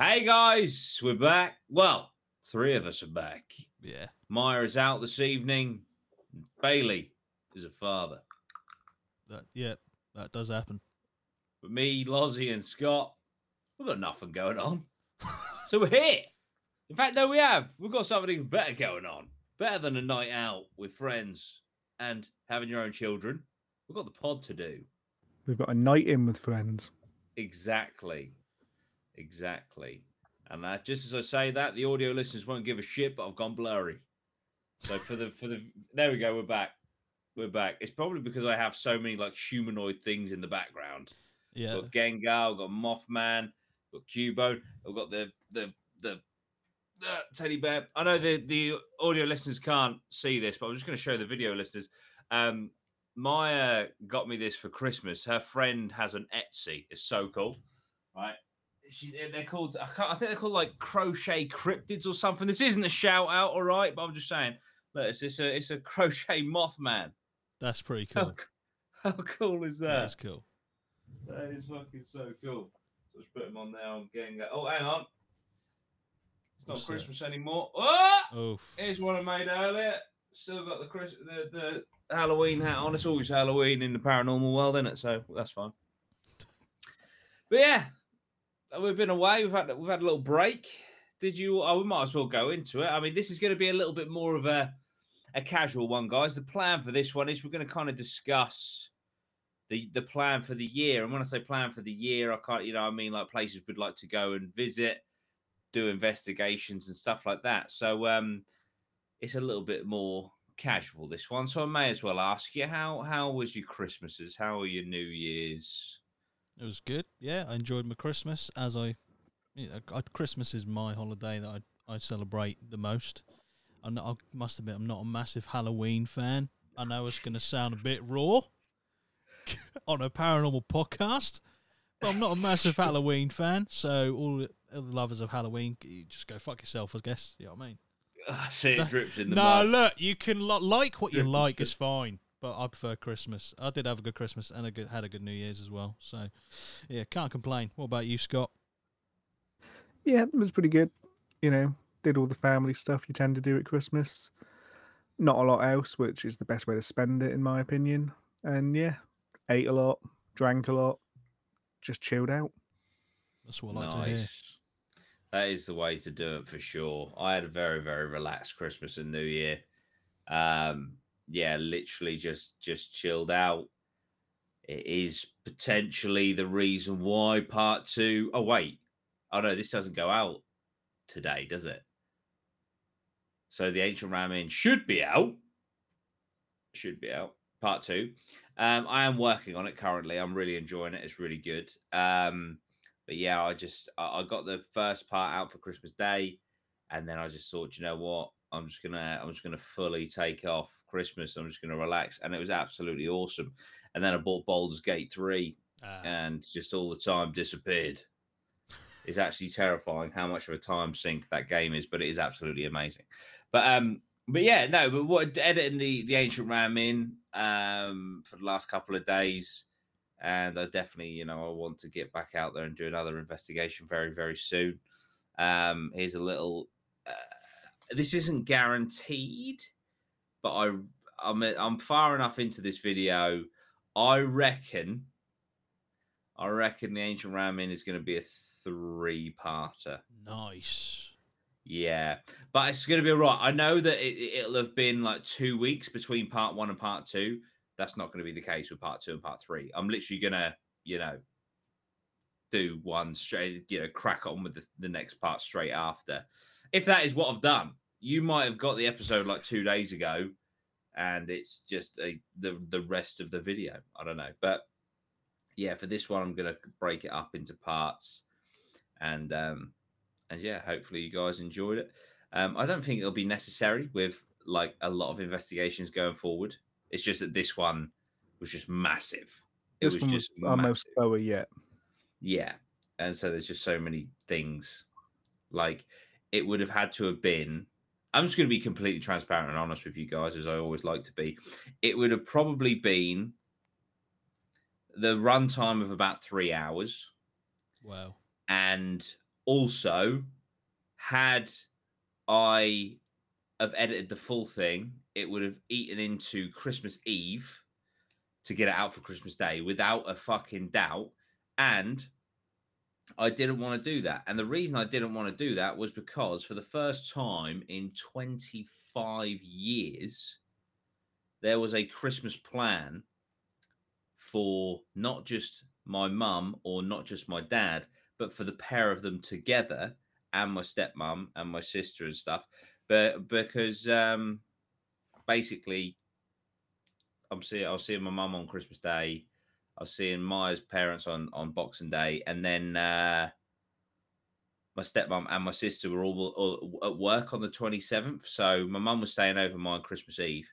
Hey guys, we're back. Well, three of us are back. Yeah. Maya is out this evening. Bailey is a father. That yeah, that does happen. But me, Lozzie, and Scott, we've got nothing going on. so we're here. In fact, no, we have. We've got something even better going on. Better than a night out with friends and having your own children. We've got the pod to do. We've got a night in with friends. Exactly. Exactly. And uh, just as I say that, the audio listeners won't give a shit, but I've gone blurry. So for the for the there we go, we're back. We're back. It's probably because I have so many like humanoid things in the background. Yeah. We've got Gengar, we've got Mothman, we've got Cubone, we've got the the the the teddy bear. I know the the audio listeners can't see this, but I'm just going to show the video listeners. Um, Maya got me this for Christmas. Her friend has an Etsy. It's so cool, right? She, they're called. I, can't, I think they're called like crochet cryptids or something. This isn't a shout out, all right? But I'm just saying. Look, it's, it's a it's a crochet Mothman. That's pretty cool. c- how cool is that? That is cool. That is fucking so cool. Let's put him on there. I'm getting. Oh, hang on. It's not What's that? Christmas anymore. Oh, Oh, here's one I made earlier. Still got the Chris the, the Halloween hat on. It's always Halloween in the paranormal world, isn't it? So that's fine. But yeah, we've been away. We've had we've had a little break. Did you? Oh, we might as well go into it. I mean, this is going to be a little bit more of a a casual one, guys. The plan for this one is we're going to kind of discuss the the plan for the year. And when I say plan for the year, I can't, you know, I mean like places we'd like to go and visit, do investigations and stuff like that. So um it's a little bit more casual this one. So I may as well ask you how how was your Christmases? How are your New Year's? It was good. Yeah, I enjoyed my Christmas as I. You know, I, Christmas is my holiday that I, I celebrate the most. I, know, I must admit, I'm not a massive Halloween fan. I know it's going to sound a bit raw on a paranormal podcast, but I'm not a massive Halloween fan. So all the lovers of Halloween, you just go fuck yourself, I guess. You know what I mean? I see it drips in the no, mud. look, you can li- like what you like. It's fine, but I prefer Christmas. I did have a good Christmas and a good, had a good New Year's as well. So, yeah, can't complain. What about you, Scott? Yeah, it was pretty good. You know, did all the family stuff you tend to do at Christmas. Not a lot else, which is the best way to spend it, in my opinion. And yeah, ate a lot, drank a lot, just chilled out. That's what I like to hear. nice. That is the way to do it for sure. I had a very very relaxed Christmas and New Year. Um, yeah, literally just just chilled out. It is potentially the reason why part two oh wait, oh no, this doesn't go out today, does it? So the Ancient Ram Inn should be out. Should be out. Part two. Um, I am working on it currently. I'm really enjoying it. It's really good. Um, but yeah, I just I, I got the first part out for Christmas Day, and then I just thought, you know what? I'm just gonna I'm just gonna fully take off Christmas. I'm just gonna relax, and it was absolutely awesome. And then I bought Baldur's Gate three, Ah, and just all the time disappeared. It's actually terrifying how much of a time sink that game is, but it is absolutely amazing. But um, but yeah, no, but what editing the the Ancient Ram Inn um for the last couple of days, and I definitely you know I want to get back out there and do another investigation very very soon. Um, here's a little. Uh, this isn't guaranteed, but I I'm I'm far enough into this video. I reckon I reckon the Ancient Ram Inn is going to be a three parter. nice. Yeah, but it's going to be all right. I know that it, it'll have been like two weeks between part one and part two. That's not going to be the case with part two and part three. I'm literally going to, you know, do one straight, you know, crack on with the, the next part straight after. If that is what I've done, you might have got the episode like two days ago and it's just a, the, the rest of the video. I don't know. But yeah, for this one, I'm going to break it up into parts and, um, and yeah, hopefully you guys enjoyed it. Um, I don't think it'll be necessary with like a lot of investigations going forward. It's just that this one was just massive. It This was one was just our most slower yet. Yeah. And so there's just so many things. Like it would have had to have been. I'm just going to be completely transparent and honest with you guys, as I always like to be. It would have probably been the runtime of about three hours Wow. and Also, had I have edited the full thing, it would have eaten into Christmas Eve to get it out for Christmas Day without a fucking doubt. And I didn't want to do that. And the reason I didn't want to do that was because for the first time in 25 years, there was a Christmas plan for not just my mum or not just my dad, but for the pair of them together and my stepmom and my sister and stuff. But because um basically I'm seeing I was seeing my mum on Christmas Day. I was seeing Maya's parents on on Boxing Day, and then uh my stepmom and my sister were all, all at work on the 27th. So my mum was staying over my Christmas Eve,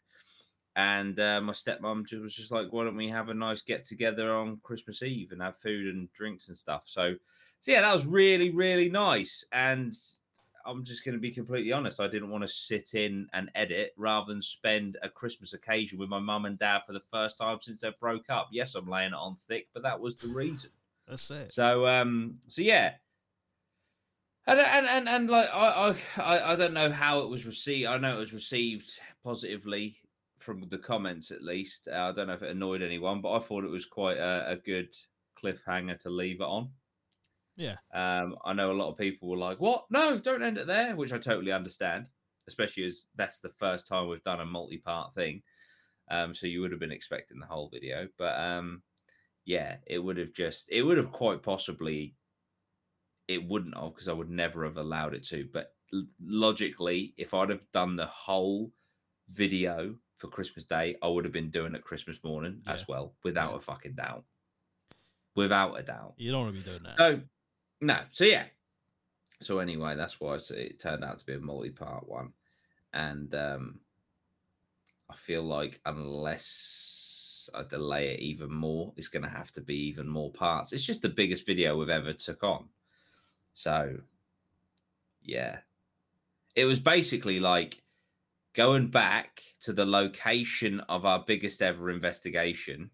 and uh, my stepmom ju- was just like, "Why don't we have a nice get together on Christmas Eve and have food and drinks and stuff?" So, so yeah, that was really really nice. And I'm just going to be completely honest. I didn't want to sit in and edit rather than spend a Christmas occasion with my mum and dad for the first time since they broke up. Yes, I'm laying it on thick, but that was the reason. That's it. So um, so yeah. And, and and and like I, I I- don't know how it was received. I know it was received positively from the comments at least. Uh, I don't know if it annoyed anyone, but I thought it was quite a, a good cliffhanger to leave it on. Yeah. Um, I know a lot of people were like, "What? No, don't end it there," which I totally understand, especially as that's the first time we've done a multi-part thing. Um, so you would have been expecting the whole video, but um, yeah, it would have just, it would have quite possibly, it wouldn't have because I would never have allowed it to. But l- logically, if I'd have done the whole video for Christmas Day, I would have been doing it Christmas morning Yeah. as well, without Yeah. a fucking doubt. Without a doubt. You don't want to be doing that. So no, so yeah. So anyway, that's why it turned out to be a multi-part one, and um, I feel like unless I delay it even more, it's going to have to be even more parts. It's just the biggest video we've ever took on. So yeah, it was basically like going back to the location of our biggest ever investigation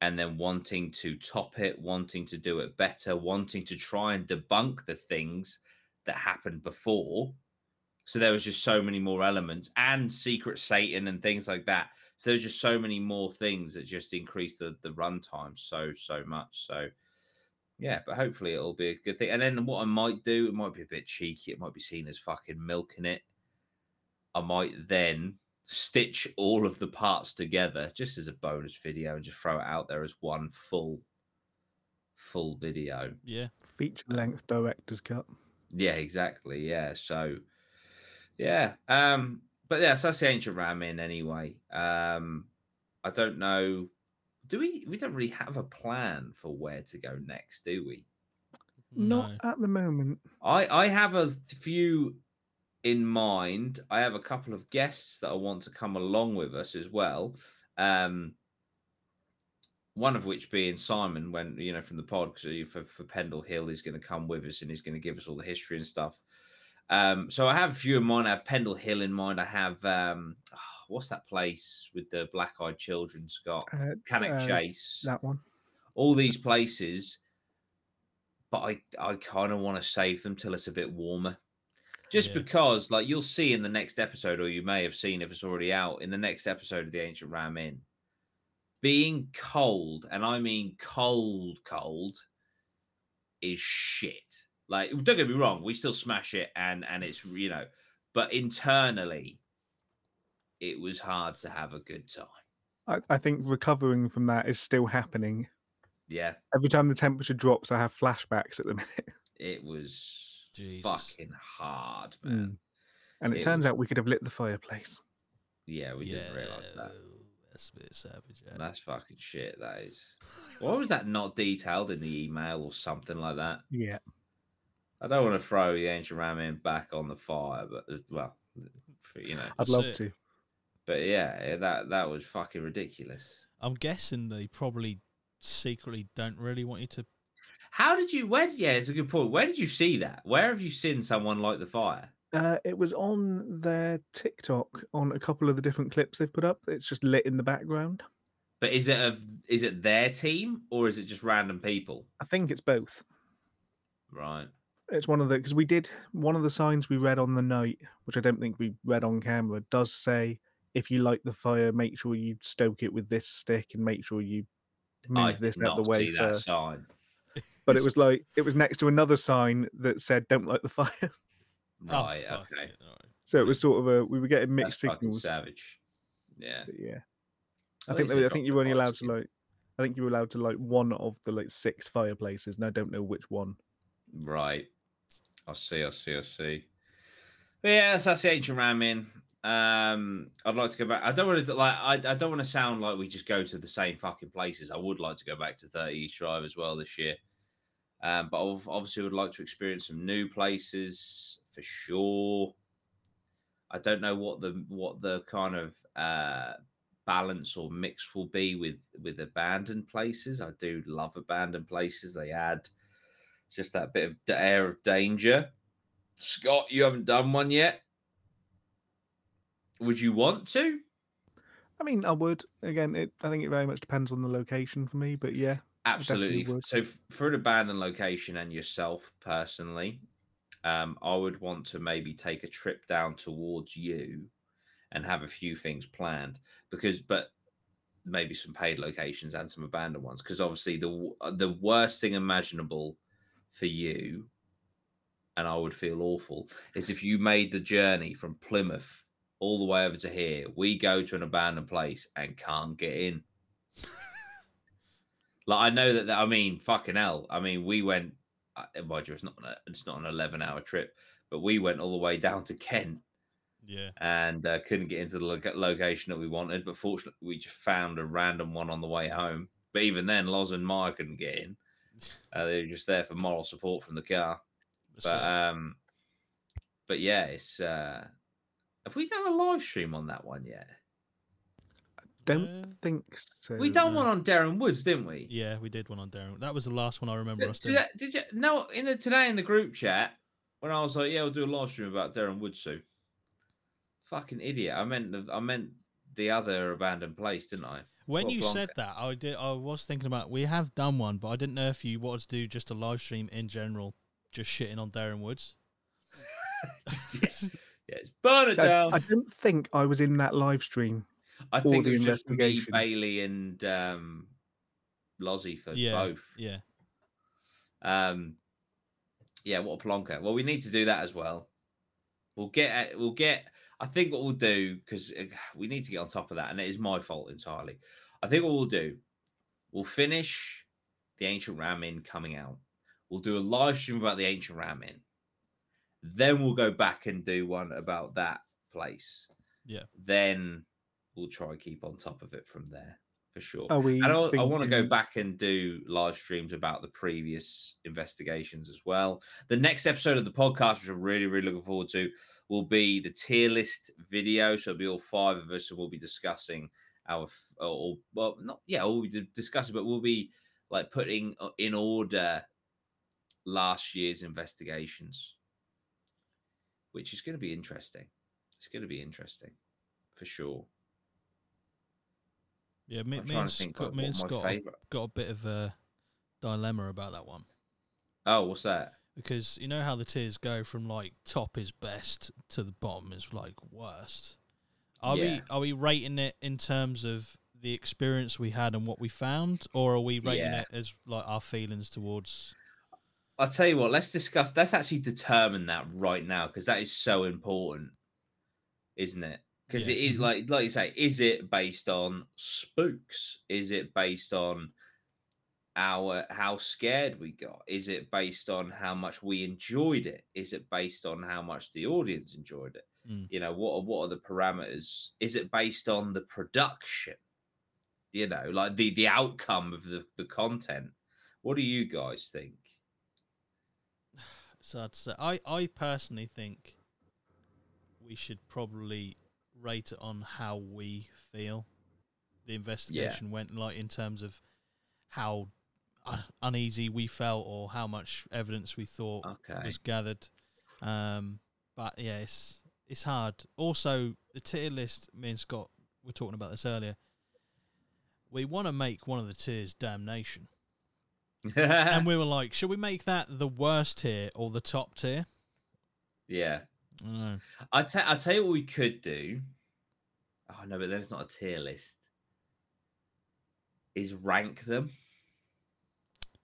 and then wanting to top it, wanting to do it better, wanting to try and debunk the things that happened before. So there was just so many more elements and secret Satan and things like that. So there's just so many more things that just increase the the runtime so so much. So yeah, but hopefully it'll be a good thing. And then what I might do, it might be a bit cheeky. It might be seen as fucking milking it. I might then stitch all of the parts together just as a bonus video and just throw it out there as one full full video. Yeah. Feature length director's cut. Yeah, exactly. Yeah. So yeah. Um but yeah, so that's the Ancient Ram Inn anyway. Um I don't know. Do we we don't really have a plan for where to go next, do we? Not No. at the moment. I I have a few in mind. I have a couple of guests that I want to come along with us as well. Um, one of which being Simon, when you know from the pod, because for for Pendle Hill, he's going to come with us and he's going to give us all the history and stuff. Um, so I have a few in mind. I have Pendle Hill in mind. I have um, what's that place with the black-eyed children, Scott? Uh, Cannock uh, Chase That one. all these places, but I I kind of want to save them till it's a bit warmer. Just Yeah. because, like, you'll see in the next episode, or you may have seen if it's already out in the next episode of the Ancient Ram Inn, being cold, and I mean cold, cold, is shit. Like, don't get me wrong, we still smash it, and and it's you know, but internally, it was hard to have a good time. I, I think recovering from that is still happening. Yeah, Every time the temperature drops, I have flashbacks at the minute. it was Jesus. fucking hard, man. Mm. And it, It turns was- out we could have lit the fireplace. Yeah, we didn't realize that. That's a bit savage. Yeah. That's fucking shit. That is. Why was that not detailed in the email or something like that? Yeah. I don't want to throw the Ancient Ram Inn back on the fire, but uh, well, you know. I'd love it. to. But yeah, that that was fucking ridiculous. I'm guessing they probably secretly don't really want you to. How did you? Where? Yeah, it's a good point. Where did you see that? Where have you seen someone light the fire? Uh, it was on their TikTok on a couple of the different clips they've put up. It's just lit in the background. But is it of is it their team or is it just random people? I think it's both. Right. It's one of the because we did one of the signs we read on the night, which I don't think we read on camera, does say if you light the fire, make sure you stoke it with this stick and make sure you I move this did out the way see that first. sign. But it was like it was next to another sign that said "Don't light the fire." Oh, Right, fuck okay. it, alright. So it was sort of a we were getting mixed fucking signals. savage. Yeah. but yeah, At I think least they, they I think you were only fire allowed to scheme. light. I think you were allowed to light one of the like six fireplaces, and I don't know which one. Right. I see, I see, I see. But yeah, that's, that's the Ancient Ram Inn. Um, I'd like to go back. I don't want to like. I, I don't want to sound like we just go to the same fucking places. I would like to go back to Thirty East Drive as well this year. Um, but I've- obviously would like to experience some new places for sure. I don't know what the what the kind of uh balance or mix will be with with abandoned places. I do love abandoned places. They add just that bit of air of danger. Scott, you haven't done one yet. Would you want to? I mean, I would. Again, it. I think it very much depends on the location for me, but yeah, Absolutely. So, f- for an abandoned location and yourself personally, um, I would want to maybe take a trip down towards you and have a few things planned because, but maybe some paid locations and some abandoned ones because obviously the uh, the worst thing imaginable for you and I would feel awful is if you made the journey from Plymouth all the way over to here. We go to an abandoned place and can't get in. like I know that, that- I mean, fucking hell. I mean, we went. Uh, mind you, it's not an, it's not an eleven hour trip, but we went all the way down to Kent Yeah. and uh, couldn't get into the loca- location that we wanted. But fortunately, we just found a random one on the way home. But even then, Loz and Maya couldn't get in. Uh, they were just there for moral support from the car. But um, but yeah, it's. uh Have we done a live stream on that one yet? I don't Uh, think so. We done no. one on Darren Woods, didn't we? yeah, we did one on Darren. That was the last one I remember Did, us did, doing. that- did you no in the today in the group chat when I was like, yeah, we'll do a live stream about Darren Woods soon. Fucking idiot! I meant the, I meant the other abandoned place, didn't I? When What you Blanca? said that, I did. I was thinking about we have done one, but I didn't know if you wanted to do just a live stream in general, just shitting on Darren Woods. yes, yes. Burn it So I, down. I don't think I was in that live stream. I think the it was just me. Bailey, and um, Lozzie for Yeah, both. Yeah, Um, yeah, what a plonker. Well, we need to do that as well. We'll get. We'll get. I think what we'll do because we need to get on top of that, and it is my fault entirely. I think what we'll do, we'll finish the Ancient Ram Inn coming out. We'll do a live stream about the Ancient Ram Inn. Then we'll go back and do one about that place. Yeah. Then we'll try and keep on top of it from there for sure. Are we? And I, I want to go back and do live streams about the previous investigations as well. The next episode of the podcast, which I'm really, really looking forward to, will be the tier list video. So it'll be all five of us, and we'll be discussing our, or, or well, not yeah, we'll be discussing, but we'll be like putting uh, in order last year's investigations, which is going to be interesting. It's going to be interesting for sure. yeah. Me, me and Scott, me and Scott favorite. got a bit of a dilemma about that one Oh, what's that? because you know how the tiers go from like top is best to the bottom is like worst. Are Yeah. we are we rating it in terms of the experience we had and what we found, or are we rating Yeah. it as like our feelings towards? I'll tell you what, let's discuss, let's actually determine that right now because that is so important, isn't it? Because Yeah. it is Mhm. like, like you say, is it based on spooks? Is it based on our how scared we got? Is it based on how much we enjoyed it? Is it based on how much the audience enjoyed it? Mm. You know, what are what are the parameters? Is it based on the production? You know, like the the outcome of the the content. What do you guys think? So I'd say I I personally think we should probably rate it on how we feel the investigation went, like in terms of how un- uneasy we felt or how much evidence we thought Okay. was gathered. Um, but yeah, it's it's hard. Also, the tier list. Me and Scott were talking about this earlier. We want to make one of the tiers damnation. And we were like, should we make that the worst tier or the top tier? yeah. I don't know. I tell tell you what we could do. Oh no, but then it's not a tier list. Is rank them.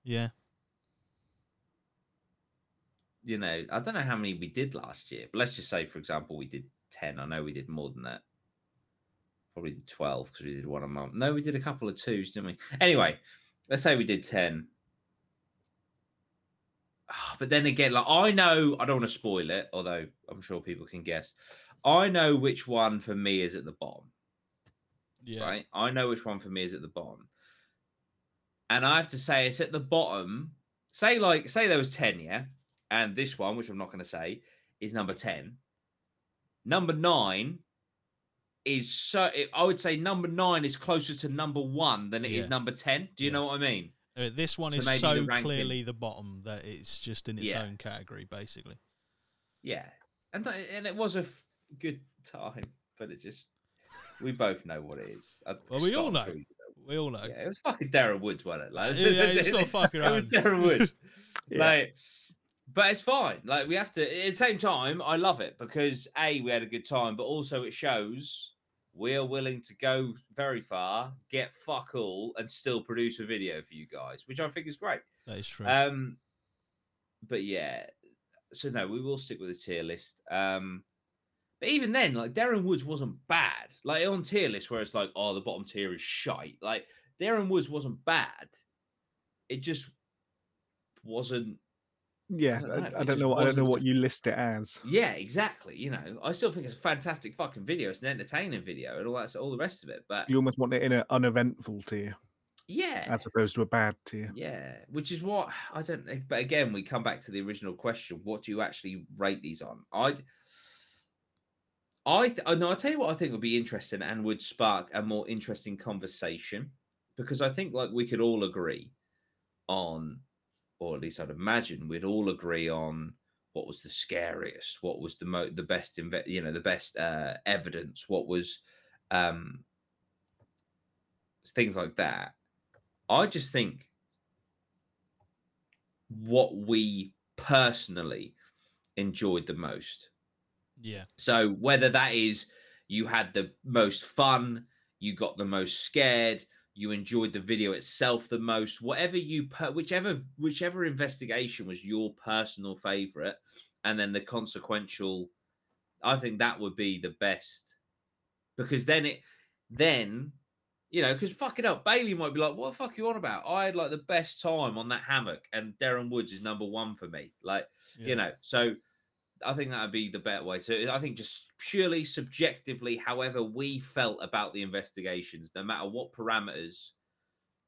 Yeah. You know, I don't know how many we did last year, but let's just say, for example, we did ten. I know we did more than that. Probably did twelve because we did one a month. No, we did a couple of twos, didn't we? Anyway, let's say we did ten. Ah, But then again, like I know I don't want to spoil it, although I'm sure people can guess. I know which one for me is at the bottom. Yeah. right? I know which one for me is at the bottom. And I have to say it's at the bottom. Say like say there was 10, yeah? And this one, which I'm not going to say, is number 10. Number 9 is so I would say number 9 is closer to number 1 than it is Yeah. number 10. Do you Yeah. know what I mean? Uh, this one So is the so ranking- clearly the bottom that it's just in its Yeah. own category, basically. Yeah. And th- and it was a f- good time, but it just we both know what it is. I- Well, we all know. sure you know. We all know. Yeah, it was fucking Darren Woods, wasn't it? Like, Yeah, yeah, it's not fucking It was. Darren Woods. Yeah. Like, but it's fine. Like, we have to. At the same time, I love it because a we had a good time, but also it shows we are willing to go very far, get fuck all, and still produce a video for you guys, which I think is great. That is true. Um, but yeah, so no, we will stick with the tier list. Um, but even then, like Darren Woods wasn't bad. Like on tier list, where it's like, oh, the bottom tier is shite. Like Darren Woods wasn't bad. It just wasn't. Yeah, don't I, know, I it don't know. What, I don't know what you list it as. Yeah, exactly. You know, I still think it's a fantastic fucking video. It's an entertaining video and all that, all the rest of it. But You almost want it in an uneventful tier yeah, as opposed to a bad tier. Yeah, which is what I don't. But again, we come back to the original question: What do you actually rate these on? I, I, th- no, I tell you what, I think would be interesting and would spark a more interesting conversation because I think like we could all agree on, or at least I'd imagine we'd all agree on what was the scariest, what was the mo the best, inve- you know, the best uh, evidence, what was, um, things like that. I just think what we personally enjoyed the most. yeah. So whether that is you had the most fun, you got the most scared, you enjoyed the video itself the most, whatever you per- whichever whichever investigation was your personal favorite, and then the consequential, I think that would be the best because then it then you know, because fucking up, Bailey might be like, "What the fuck are you on about?" I had like the best time on that hammock, and Darren Woods is number one for me. Like, yeah. you know, so I think that would be the better way to. I think just purely subjectively, however we felt about the investigations, no matter what parameters,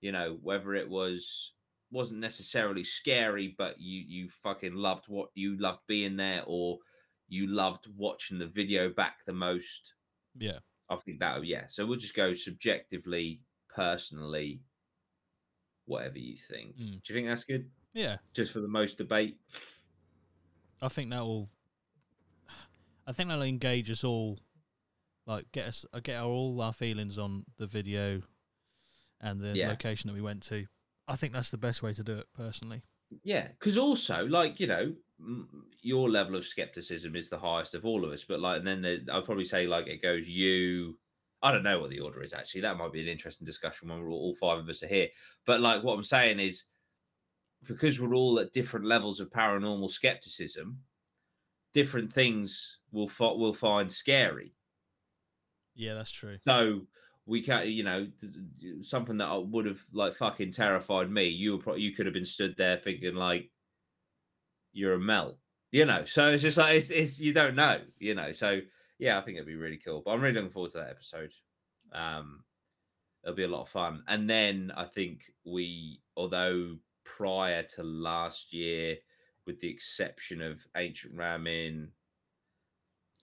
you know, whether it was wasn't necessarily scary, but you you fucking loved what you loved being there, or you loved watching the video back the most. Yeah. I think that yeah. So we'll just go subjectively, personally, whatever you think. Mm. Do you think that's good? Yeah. Just for the most debate. I think that will. I think that'll engage us all, like get us, uh, get our, all our feelings on the video, and the Yeah. location that we went to. I think that's the best way to do it, personally. Yeah, because also, like you know, your level of skepticism is the highest of all of us. But like, and then the, I'd probably say like it goes you. I don't know what the order is actually. That might be an interesting discussion when we're all, all five of us are here. But like, what I'm saying is, because we're all at different levels of paranormal skepticism, different things will fi- will find scary. Yeah, that's true. So we can't, you know, th- th- something that would have like fucking terrified me. You were probably you could have been stood there thinking like you're a melt, you know. So it's just like it's, it's you don't know, you know. So yeah, I think it'd be really cool. But I'm really looking forward to that episode. Um, it'll be a lot of fun. And then I think we, although prior to last year, with the exception of Ancient Ram Inn,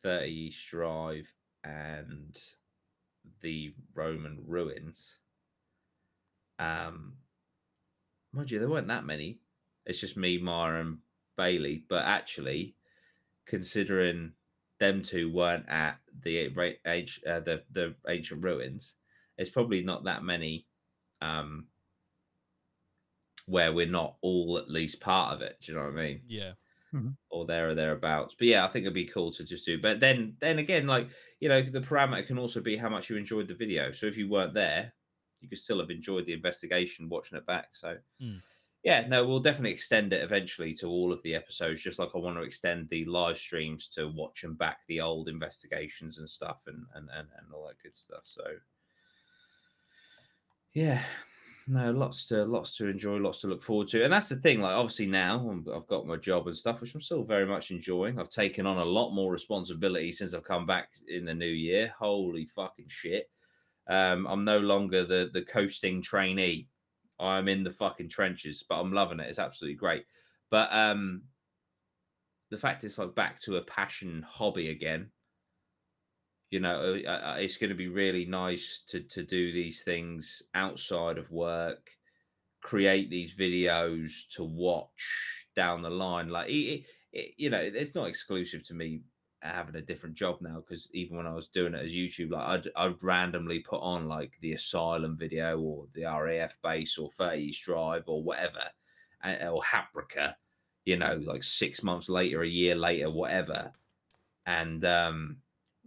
30 East Drive, and the Roman ruins. Um, mind you, there weren't that many. It's just me, Mara, and Bailey. But actually, considering them two weren't at the age, uh, the the ancient ruins, it's probably not that many um, where we're not all at least part of it. Do you know what I mean? Yeah. Or there or thereabouts. But yeah, I think it'd be cool to just do. But then, then again, like you know, the parameter can also be how much you enjoyed the video. So if you weren't there, you could still have enjoyed the investigation watching it back. So Hmm. yeah, no, we'll definitely extend it eventually to all of the episodes, just like I want to extend the live streams to watch and back the old investigations and stuff and and and, and all that good stuff. So yeah, no, lots to lots to enjoy, lots to look forward to, and that's the thing. Like, obviously now I'm- I've got my job and stuff, which I'm still very much enjoying. I've taken on a lot more responsibility since I've come back in the new year. Holy fucking shit! Um, I'm no longer the the coasting trainee. I'm in the fucking trenches, but I'm loving it. It's absolutely great. But um, the fact it's like back to a passion hobby again you know uh, uh, it's going to be really nice to to do these things outside of work create these videos to watch down the line like it, it, you know it's not exclusive to me having a different job now because even when i was doing it as youtube like I'd, I'd randomly put on like the asylum video or the raf base or 30 East drive or whatever uh, or haprica you know like six months later a year later whatever. And um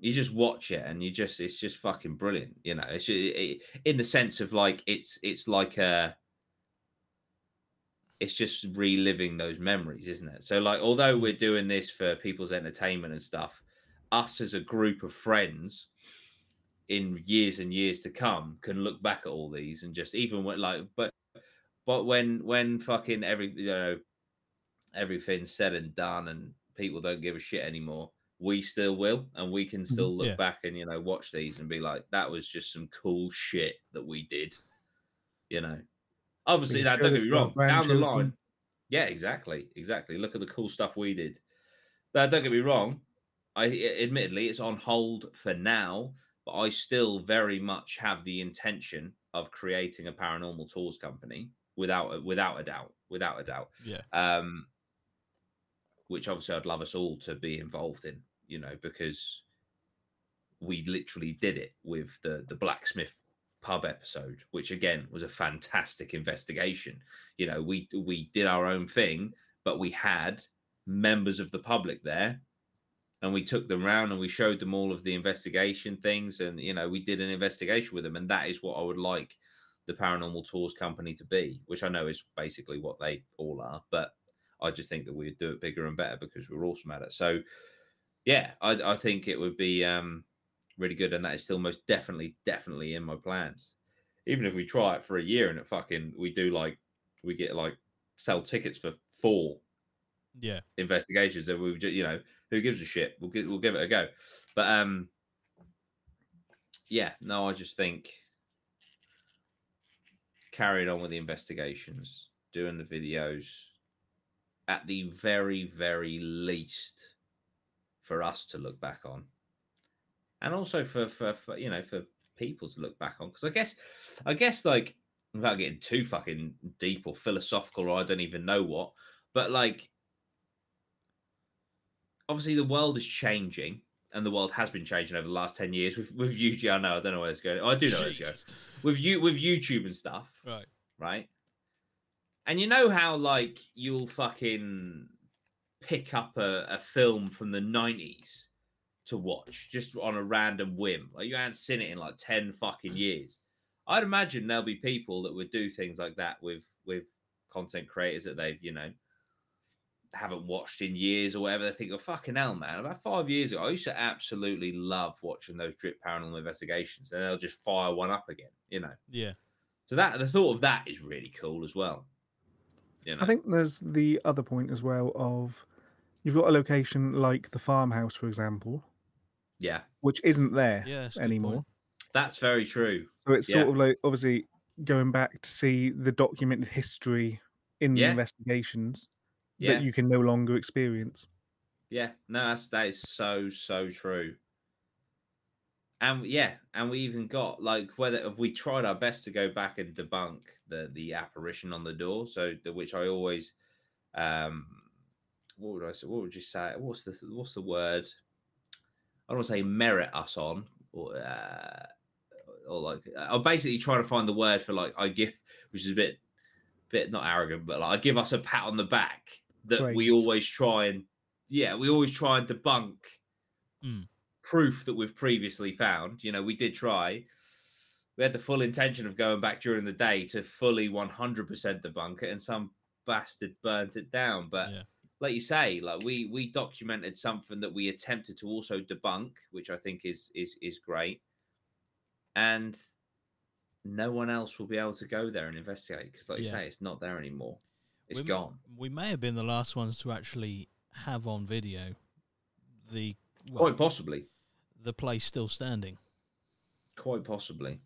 you just watch it and you just it's just fucking brilliant you know? It's ju- it, in the sense of like it's it's like a it's just reliving those memories isn't it? So like although mm. we're doing this for people's entertainment and stuff us as a group of friends in years and years to come can look back at all these and just even when like but but when when fucking every you know everything's said and done and people don't give a shit anymore we still will and we can still look Yeah. back and you know watch these and be like that was just some cool shit that we did you know? Obviously that don't get me wrong down the line yeah exactly exactly look at the cool stuff we did. But don't get me wrong i admittedly it's on hold for now but i still very much have the intention of creating a paranormal tours company without a, without a doubt without a doubt. Yeah. um, which obviously I'd love us all to be involved in, you know, because we literally did it with the the blacksmith pub episode, which again was a fantastic investigation. You know, we we did our own thing, but we had members of the public there and we took them around and we showed them all of the investigation things and you know we did an investigation with them and that is what i would like the paranormal tours company to be which i know is basically what they all are but i just think that we'd do it bigger and better because we're awesome at it so yeah i, I think it would be um really good and that is still most definitely definitely in my plans. Even if we try it for a year and it fucking we do like we get like sell tickets for four Yeah. investigations and we would ju- you know who gives a shit? We'll give, we'll give it a go. But um yeah no i just think carrying on with the investigations doing the videos at the very very least for us to look back on. And also for for, for you know for people to look back on. Because i guess i guess like without getting too fucking deep or philosophical or i don't even know what but like obviously the world is changing and the world has been changing over the last 10 years with with youtube i know i don't know where it's going. I do know where it's going. With you with youtube and stuff Right. right? And you know how like you'll fucking pick up a, a film from the 90s to watch just on a random whim. Like you hadn't seen it in like 10 fucking mm. years. I'd imagine there'll be people that would do things like that with with content creators that they've you know haven't watched in years or whatever. They think oh fucking hell man about five years ago i used to absolutely love watching those drip paranormal investigations and they'll just fire one up again you know? Yeah. so that the thought of that is really cool as well. You know, I think there's the other point as well of you've got a location like the farmhouse, for example, yeah, which isn't there Yeah. that's a good anymore. point. that's very true. So it's Yeah. sort of like obviously going back to see the documented history in the Yeah. investigations Yeah, that you can no longer experience. yeah, no, that's that is so so true. And yeah, and we even got like whether we tried our best to go back and debunk the the apparition on the door. So the which I always, um, what would I say? What would you say? What's the what's the word? I don't want to say merit us on or. Uh, or like I'm basically trying to find the word for like I give, which is a bit bit not arrogant, but like I give us a pat on the back that we always try and yeah, we always try and debunk Mm. proof that we've previously found. You know, we did try. We had the full intention of going back during the day to fully 100% debunk it, and some bastard burnt it down. But yeah. Like you say, like we we documented something that we attempted to also debunk, which I think is is is great. And no one else will be able to go there and investigate because, like you say, it's not there anymore. It's we, gone. We may have been the last ones to actually have on video the well, Quite possibly. the place still standing. Quite possibly.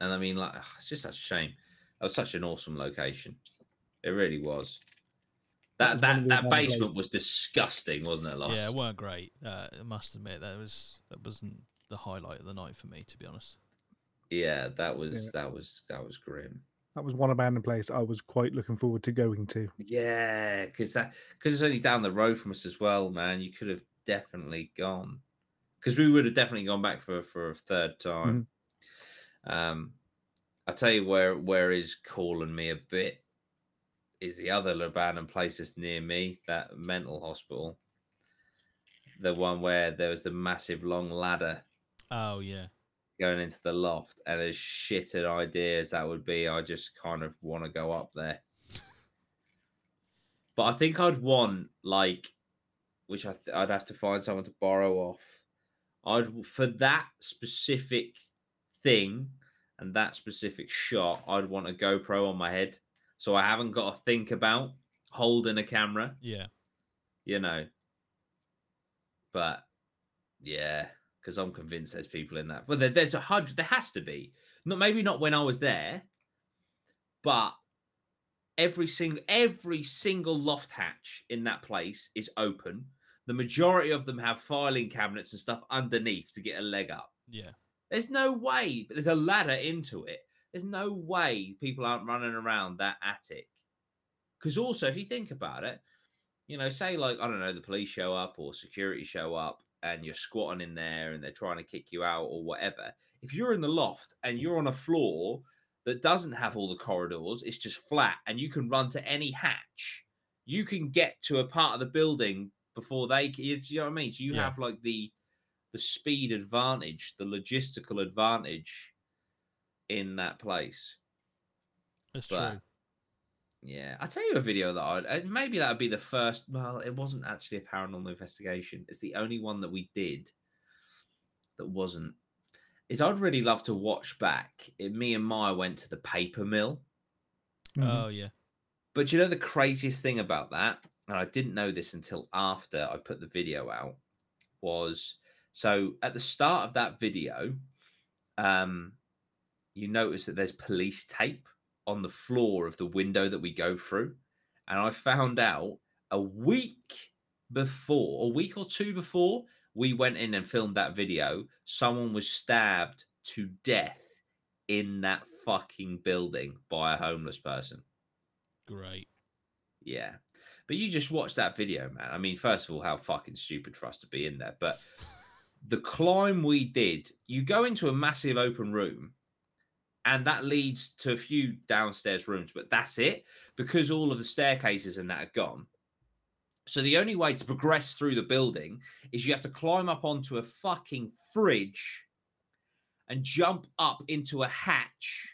And I mean, like, it's just such a shame. That was such an awesome location. It really was. That That was that that basement places. was disgusting, wasn't it? Like, Yeah, it weren't great. Uh, I must admit that was that wasn't the highlight of the night for me, to be honest. yeah, that was that was that was grim. That was one abandoned place I was quite looking forward to going to. Yeah, because that because it's only down the road from us as well, man. You could have definitely gone because we would have definitely gone back for for a third time. Um, I tell you where where is calling me a bit is the other abandoned place that's near me, that mental hospital. The one where there was the massive long ladder Oh yeah, going into the loft, and as shit an idea as that would be, I just kind of want to go up there. But I think I'd want like, which I th- I'd have to find someone to borrow off. I'd for that specific thing and that specific shot, I'd want a GoPro on my head, so I haven't got to think about holding a camera yeah. you know. But yeah, because I'm convinced there's people in that. Well, there, there's a hundred. There has to be. Not maybe not when I was there, but every single every single loft hatch in that place is open. The majority of them have filing cabinets and stuff underneath to get a leg up. Yeah, There's no way, but there's a ladder into it. There's no way people aren't running around that attic. Because also, if you think about it, you know, say like I don't know, the police show up or security show up, and you're squatting in there, and they're trying to kick you out or whatever. If you're in the loft and you're on a floor that doesn't have all the corridors, it's just flat, and you can run to any hatch. You can get to a part of the building before they. You, do you know what I mean? So you Yeah. have like the the speed advantage, the logistical advantage in that place. that's But- true. Yeah, I'll tell you a video that I'd maybe that would be the first. Well, it wasn't actually a paranormal investigation. It's the only one that we did that wasn't. Is I'd really love to watch back. It, me and Maya went to the paper mill, Mhm. Oh yeah, but you know the craziest thing about that, and I didn't know this until after I put the video out, was so at the start of that video, um, you notice that there's police tape on the floor of the window that we go through, and I found out a week before, a week or two before we went in and filmed that video, someone was stabbed to death in that fucking building by a homeless person. great. Yeah. But you just watch that video, man. I mean, first of all, how fucking stupid for us to be in there. But the climb we did, you go into a massive open room and that leads to a few downstairs rooms, but that's it because all of the staircases and that are gone. So the only way to progress through the building is you have to climb up onto a fucking fridge and jump up into a hatch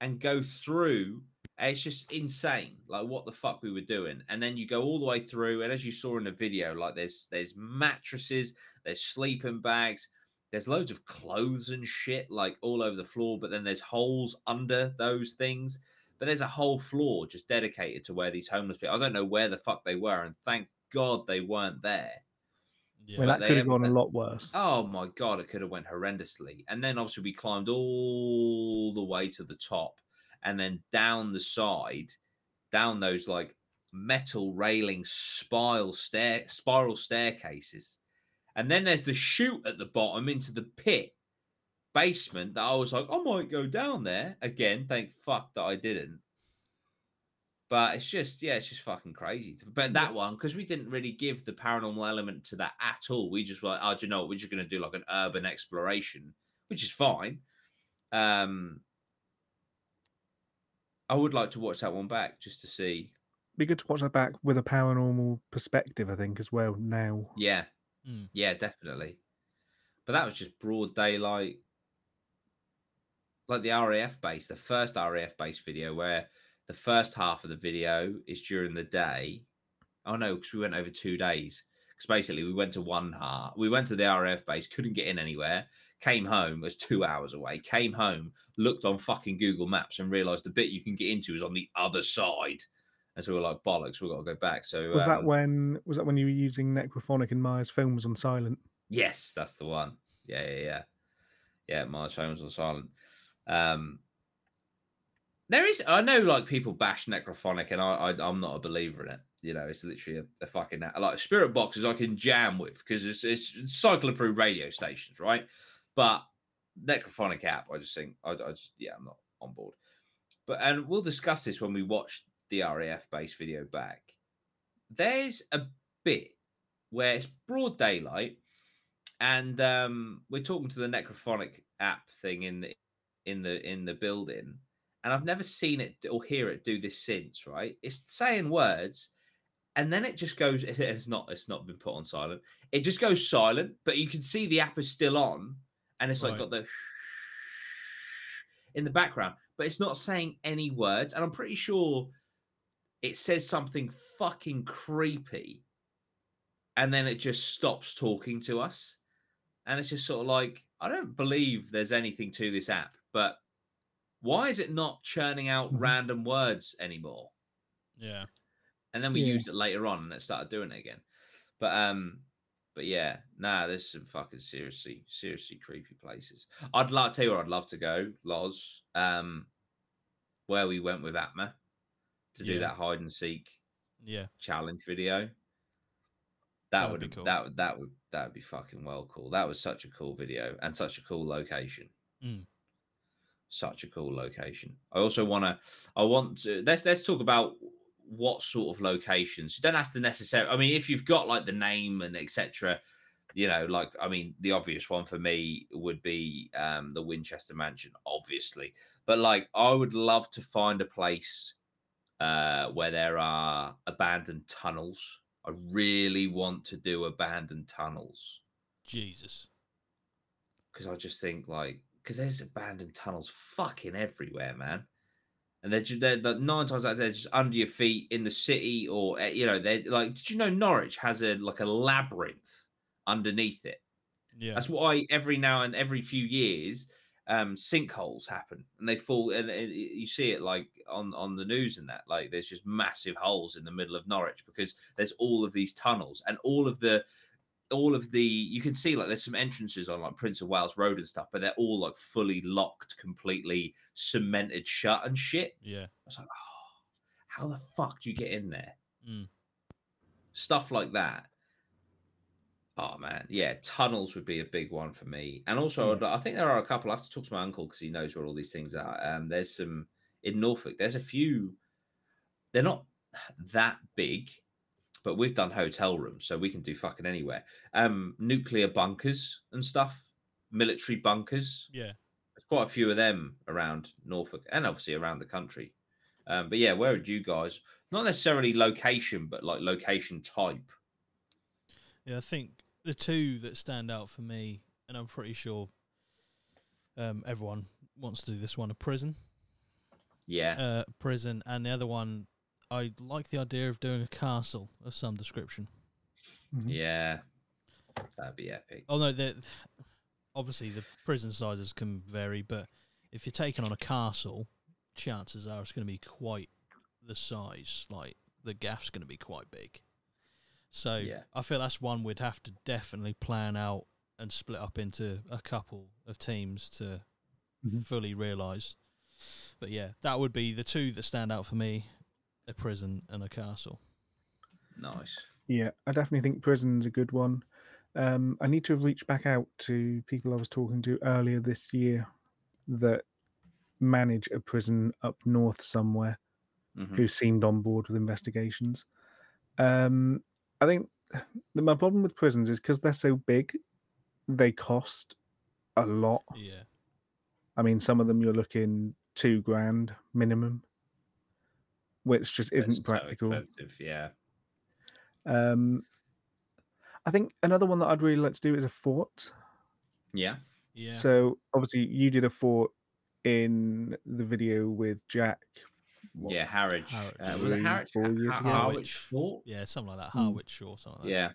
and go through and It's just insane, like what the fuck we were doing. And then you go all the way through, and as you saw in the video, like there's there's mattresses, there's sleeping bags, there's loads of clothes and shit like all over the floor. But then there's holes under those things. But there's a whole floor just dedicated to where these homeless people. I don't know where the fuck they were, and thank God they weren't there. Yeah, well, that could have gone a lot worse. Oh my god, it could have went horrendously. And then obviously we climbed all the way to the top and then down the side, down those like metal railing spiral stair spiral staircases. And then there's the chute at the bottom into the pit basement that I was like, I might go down there. Again, thank fuck that I didn't. But it's just, yeah, it's just fucking crazy. But that one, because we didn't really give the paranormal element to that at all. We just were like, oh, do you know what? We're just going to do like an urban exploration, which is fine. Um, I would like to watch that one back just to see. Be good to watch that back with a paranormal perspective, I think, as well. Now, Yeah, Mm. yeah, definitely. But that was just broad daylight, like the RAF base, the first RAF base video, where the first half of the video is during the day. Oh no, because we went over two days. Because basically, we went to one half, we went to the RAF base, couldn't get in anywhere. Came home, was two hours away. Came home, looked on fucking Google Maps, and realized the bit you can get into is on the other side. And so we were like, bollocks, we've got to go back. So was that um, when was that when you were using Necrophonic and Myers films on silent? Yes, that's the one. Yeah, yeah, yeah. Yeah, Mars Films on silent. Um there is I know like people bash necrophonic and I, I I'm not a believer in it. You know, it's literally a, a fucking like spirit boxes I can jam with because it's it's cycling through radio stations, right? But necrophonic app, I just think I, I just yeah, I'm not on board. But and we'll discuss this when we watch the RAF base video back. There's a bit where it's broad daylight and um, we're talking to the necrophonic app thing in the in the in the building and i've never seen it or hear it do this since right it's saying words and then it just goes it's not it's not been put on silent it just goes silent but you can see the app is still on and it's like Right. got the in the background but it's not saying any words and i'm pretty sure it says something fucking creepy and then it just stops talking to us and it's just sort of like I don't believe there's anything to this app, but why is it not churning out Mhm. random words anymore? Yeah. And then we Yeah. used it later on and it started doing it again. But um, but yeah, nah, there's some fucking seriously, seriously creepy places. I'd like to tell you where I'd love to go, Loz. Um, where we went with Atma to do Yeah. that hide and seek Yeah. challenge video. That be cool. that would that would that would be fucking well cool. That was such a cool video and such a cool location. Mm. Such a cool location. I also want to. I want to. Let's let's talk about what sort of locations. You don't have to necessarily. I mean, if you've got like the name and etc. You know, like I mean, the obvious one for me would be um, the Winchester Mansion, obviously. But like, I would love to find a place uh, where there are abandoned tunnels. I really want to do abandoned tunnels Jesus. because I just think like because there's abandoned tunnels fucking everywhere, man. And they're, ju- they're, they're nine times out of they're just under your feet in the city, or eh, you know, they're like. Did you know Norwich has a like a labyrinth underneath it? Yeah. That's why every now and every few years, um, sinkholes happen and they fall, and, and you see it like on on the news and that. Like there's just massive holes in the middle of Norwich because there's all of these tunnels and all of the all of the you can see like there's some entrances on like Prince of Wales Road and stuff, but they're all like fully locked, completely cemented shut and shit. yeah. I was like, oh, how the fuck do you get in there? Mm. Stuff like that. Oh man, yeah, tunnels would be a big one for me. And also, I'd- I think there are a couple. I have to talk to my uncle because he knows where all these things are. Um, there's some in Norfolk. There's a few. They're not that big, but we've done hotel rooms, so we can do fucking anywhere. Um, nuclear bunkers and stuff, military bunkers. Yeah. There's quite a few of them around Norfolk and obviously around the country. Um, but yeah, where would you guys? Not necessarily location, but like location type. Yeah, I think the two that stand out for me, and I'm pretty sure um, everyone wants to do this one, a prison. Yeah, Uh, prison, and the other one, I like the idea of doing a castle of some description. Mhm. yeah, that'd be epic. Although the obviously the prison sizes can vary, but if you're taking on a castle, chances are it's going to be quite the size. Like the gaff's going to be quite big. So Yeah. I feel that's one we'd have to definitely plan out and split up into a couple of teams to Mhm. fully realise. But yeah, that would be the two that stand out for me: a prison and a castle. Nice. Yeah, I definitely think prison's a good one. Um, I need to reach back out to people I was talking to earlier this year that manage a prison up north somewhere Mhm. who seemed on board with investigations. Um, I think that my problem with prisons is because they're so big, they cost a lot. Yeah, I mean, some of them you're looking two grand minimum which just isn't so practical. expensive, Yeah. Um, I think another one that I'd really like to do is a fort. Yeah. Yeah. So obviously you did a fort in the video with Jack. What, Yeah, Harwich. Harwich. Uh, was it Harwich? four years ago? Harwich Harwich. Fort? yeah, something like that. Hmm. Harwich or something like that. Yeah.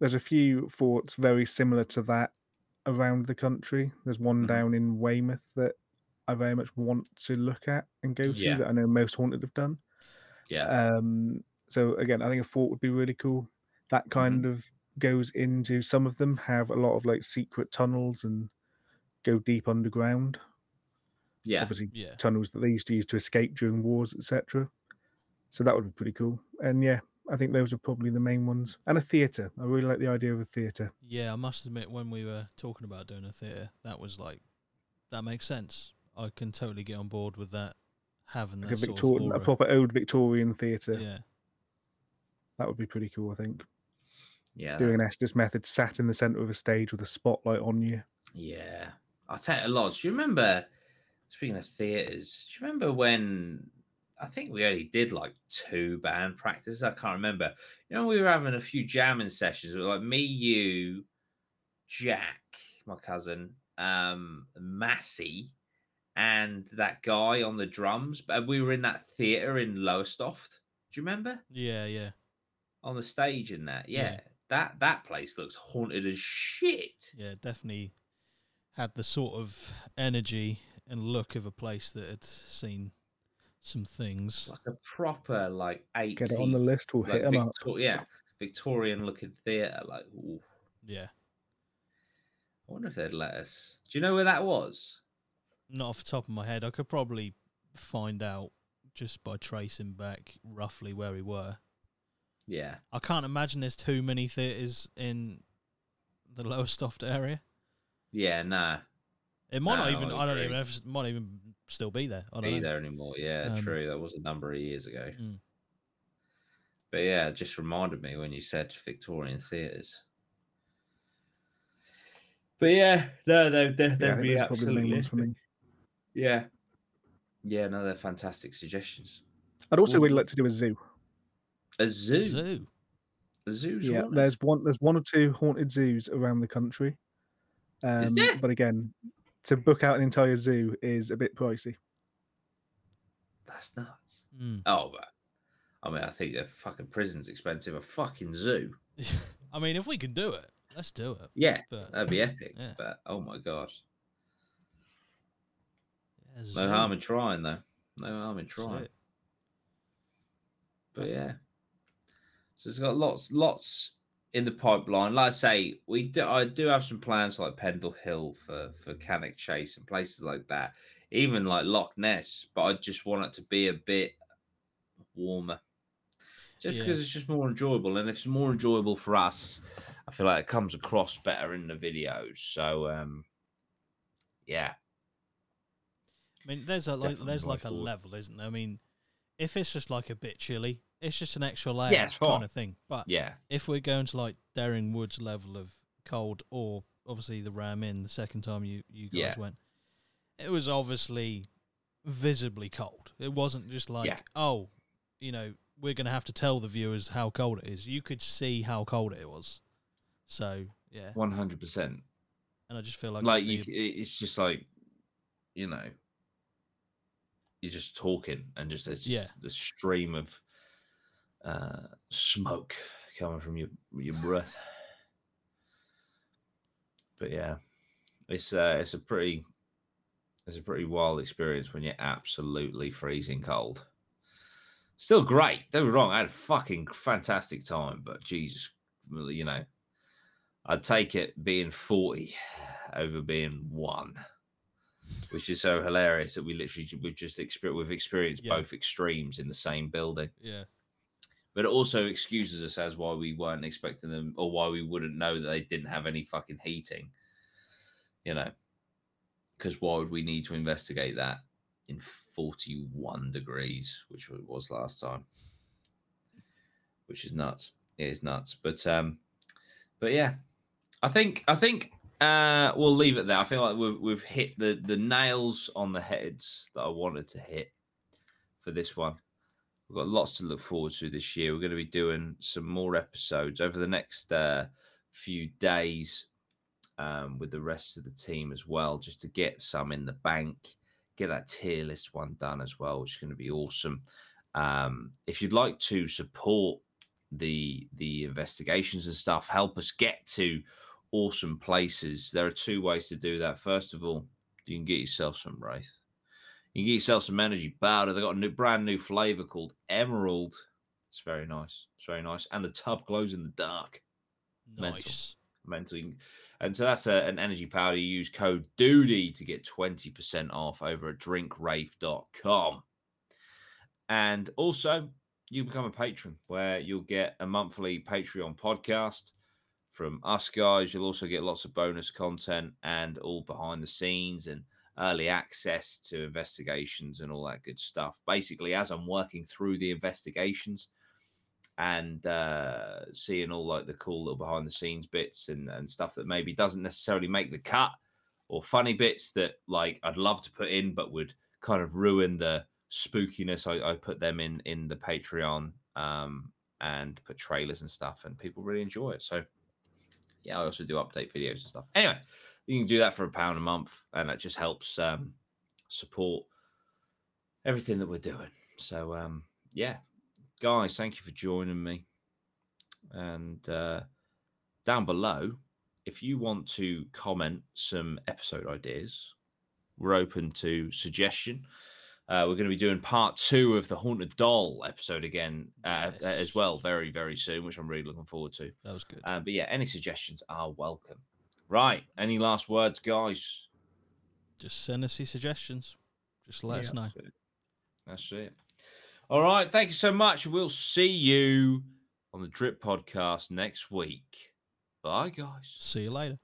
There's a few forts very similar to that around the country. There's one Mhm. down in Weymouth that I very much want to look at and go to Yeah. that I know most haunted have done. Yeah. Um, so again, I think a fort would be really cool. That kind of goes into some of them have a lot of like secret tunnels and go deep underground. Yeah. Obviously, Yeah. tunnels that they used to use to escape during wars, etc. So that would be pretty cool. And yeah, I think those are probably the main ones. And a theatre. I really like the idea of a theatre. Yeah, I must admit, when we were talking about doing a theatre, that was like, that makes sense. I can totally get on board with that. Having Like that a sort Victorian, of a proper old Victorian theatre. Yeah, That would be pretty cool, I think. Yeah. Doing an Estes method sat in the centre of a stage with a spotlight on you. Yeah. I'll tell you a lot. Do you remember, speaking of theatres, do you remember when I think we only did like two band practices? I can't remember. You know, we were having a few jamming sessions with like me, you, Jack, my cousin, um, Massey, and that guy on the drums. But we were in that theatre in Lowestoft. Do you remember? yeah, yeah. On the stage in that. Yeah. Yeah. That that place looks haunted as shit. Yeah, definitely had the sort of energy and look of a place that had seen some things. Like a proper like eight. Get it on the list, we'll like hit them up. Yeah, Victorian looking theatre. Like, ooh, Yeah, I wonder if they'd let us. Do you know where that was? not off the top of my head. I could probably find out just by tracing back roughly where we were. Yeah, I can't imagine there's too many theatres in the Lowestoft area. yeah, nah, It might not even. I I don't even know if it might even still be there. I don't be know. there anymore. Yeah, Um, true. That was a number of years ago. Mm. But yeah, it just reminded me when you said Victorian theatres. But yeah, no, they're they're, Yeah, I they'd think be those are probably the main absolutely for me. yeah, yeah. No, they're fantastic suggestions. I'd also really like to do a zoo. A zoo, Zoo. a zoo's Yeah, haunted. there's one. There's one or two haunted zoos around the country. Um, there? But again, to book out an entire zoo is a bit pricey. That's nuts. Mm. Oh, but I mean, I think a fucking prison's expensive. A fucking zoo. I mean, if we can do it, let's do it. Yeah, But that'd be epic. Yeah. But oh my god, yeah, no harm in trying though. No harm in trying. it. But yeah, so it's got lots, lots in the pipeline. Like I say, we do. I do have some plans like Pendle Hill for for Cannock Chase and places like that. Even like Loch Ness, but I just want it to be a bit warmer, just Yeah. because it's just more enjoyable. And if it's more enjoyable for us, I feel like it comes across better in the videos. So um, yeah, I mean, there's a like, Definitely there's like a level, isn't there? I mean, if it's just like a bit chilly, it's just an extra layer it's kind of thing. But yeah, if we're going to like Dering Woods level of cold, or obviously the Ram Inn the second time you you guys Yeah. went, it was obviously visibly cold. It wasn't just like Yeah. oh, you know, we're gonna have to tell the viewers how cold it is. You could see how cold it was. So yeah, one hundred percent. and I just feel like like you, c- it's just like you know you're just talking and just there's just Yeah. the stream of uh smoke coming from your your breath but yeah it's uh it's a pretty it's a pretty wild experience when you're absolutely freezing cold still great don't me wrong i had a fucking fantastic time but jesus you know I'd take it being 40 over being one, which is so hilarious that we literally we've just experienced we've experienced Yeah. both extremes in the same building. yeah. But it also excuses us as why we weren't expecting them or why we wouldn't know that they didn't have any fucking heating. You know, because why would we need to investigate that in 41 degrees, which it was last time? Which is nuts. It is nuts. But um, but yeah, I think I think uh we'll leave it there. I feel like we've we've hit the the nails on the heads that I wanted to hit for this one. We've got lots to look forward to this year. We're going to be doing some more episodes over the next uh, few days um, with the rest of the team as well, just to get some in the bank, get that tier list one done as well, which is going to be awesome. Um, if you'd like to support the the investigations and stuff, help us get to awesome places. There are two ways to do that. First of all, you can get yourself some Wraith. You can get yourself some energy powder. They've got a new, brand new flavor called Emerald. It's very nice. It's very nice. And the tub glows in the dark. Nice. Mental. Mental. And so that's a, an energy powder. You use code DUDY to get 20% off over at drinkwraith.com. And also, you become a patron where you'll get a monthly Patreon podcast from us guys. You'll also get lots of bonus content and all behind the scenes and early access to investigations and all that good stuff. Basically, as I'm working through the investigations and uh, seeing all like the cool little behind the scenes bits and, and stuff that maybe doesn't necessarily make the cut or funny bits that like I'd love to put in but would kind of ruin the spookiness. I, I put them in in the Patreon um, and put trailers and stuff, and people really enjoy it. So yeah, I also do update videos and stuff. Anyway, you can do that for a pound a month, and that just helps um, support everything that we're doing. So um, yeah, guys, thank you for joining me. And uh, down below, if you want to comment some episode ideas, we're open to suggestion. Uh, we're going to be doing part two of the Haunted Doll episode again uh, yes. as well, very, very soon, which I'm really looking forward to. That was good. Uh, but yeah, any suggestions are welcome. Right. Any last words, guys? Just send us your suggestions. Just let yeah, us know. That's it. that's it. All right. Thank you so much. We'll see you on the Drip Podcast next week. Bye, guys. See you later.